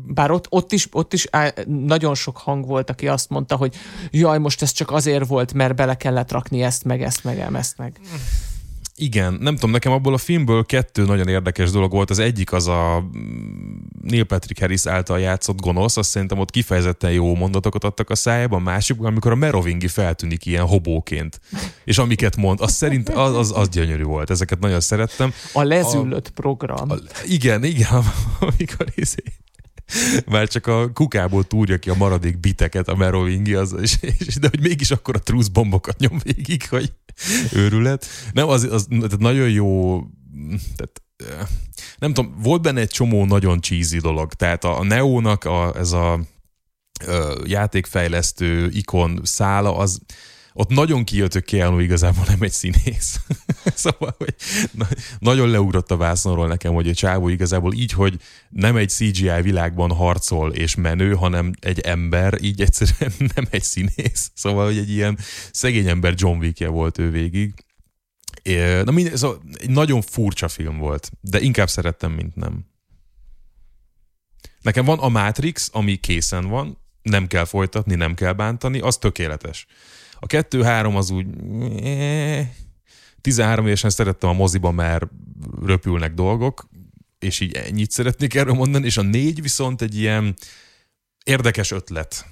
Bár ott, ott is, ott is á, nagyon sok hang volt, aki azt mondta, hogy jaj, most ez csak azért volt, mert bele kellett rakni ezt, meg ezt, meg ezt, meg. Igen, nem tudom, nekem abból a filmből kettő nagyon érdekes dolog volt. Az egyik az a Neil Patrick Harris által játszott gonosz, azt szerintem ott kifejezetten jó mondatokat adtak a szájába, a másik, amikor a Merovingi feltűnik ilyen hobóként, és amiket mond, az szerint az, az, az gyönyörű volt, ezeket nagyon szerettem. A lezüllött program. A, igen, igen, amikor izé, már csak a kukából túrja ki a maradék biteket a Merovingi, az, és, és, de hogy mégis akkor a trusz bombokat nyom végig, hogy őrület. Nem, az, az tehát nagyon jó, tehát, eh, nem tudom, volt benne egy csomó nagyon cheesy dolog, tehát a, a Neónak a, ez a játékfejlesztő ikon szála, az ott nagyon kijött, hogy Keanu igazából nem egy színész. szóval, hogy na, nagyon leugrott a vászonról nekem, hogy a csávó igazából így, hogy nem egy CGI világban harcol és menő, hanem egy ember, így egyszerűen nem egy színész. Szóval, hogy egy ilyen szegény ember John wick volt ő végig. É, Na minden, szóval egy nagyon furcsa film volt, de inkább szerettem, mint nem. Nekem van a Matrix, ami készen van, nem kell folytatni, nem kell bántani, az tökéletes. A kettő-három az úgy... eh, 13 évesen szerettem a moziba, mert röpülnek dolgok, és így ennyit szeretnék erről mondani, és a négy viszont egy ilyen érdekes ötlet.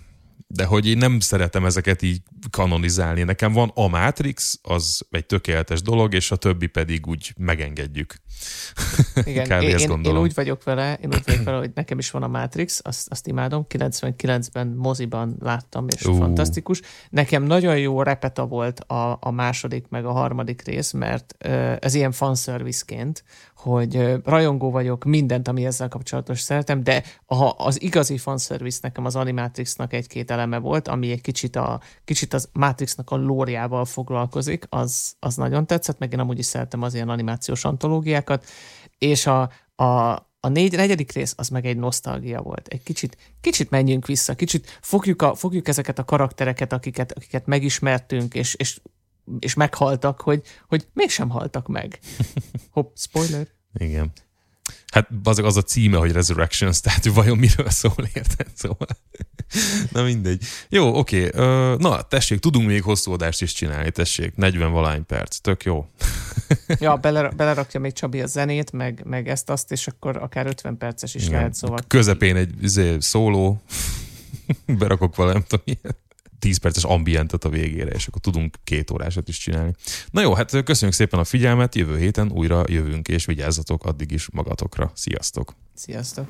de hogy én nem szeretem ezeket így kanonizálni. Nekem van a Matrix, az egy tökéletes dolog, és a többi pedig úgy megengedjük. Igen, én, én, én, úgy vagyok vele, én úgy vagyok vele, hogy nekem is van a Matrix, azt, azt imádom, 99-ben moziban láttam, és uh. fantasztikus. Nekem nagyon jó repeta volt a, a második, meg a harmadik rész, mert ez ilyen fanszerviszként, hogy rajongó vagyok, mindent, ami ezzel kapcsolatos szeretem, de a, az igazi fanservice nekem az Animatrixnak egy-két eleme volt, ami egy kicsit, a, kicsit az Matrixnak a lóriával foglalkozik, az, az nagyon tetszett, meg én amúgy is szeretem az ilyen animációs antológiákat, és a, a, a négy, negyedik rész az meg egy nosztalgia volt. Egy kicsit, kicsit menjünk vissza, kicsit fogjuk, a, fogjuk ezeket a karaktereket, akiket, akiket megismertünk, és, és és meghaltak, hogy, hogy mégsem haltak meg. Hopp, spoiler. Igen. Hát az, az a címe, hogy Resurrections, tehát vajon miről szól, érted? Szóval. Na mindegy. Jó, oké. Okay. Na, tessék, tudunk még hosszú adást is csinálni, tessék. 40 valány perc. Tök jó. ja, beler, belerakja még Csabi a zenét, meg, meg ezt-azt, és akkor akár 50 perces is Igen. lehet, szóval. Közepén egy izé, szóló, berakok valami, nem tudom, 10 perces ambientet a végére, és akkor tudunk két órásat is csinálni. Na jó, hát köszönjük szépen a figyelmet, jövő héten újra jövünk, és vigyázzatok addig is magatokra. Sziasztok! Sziasztok!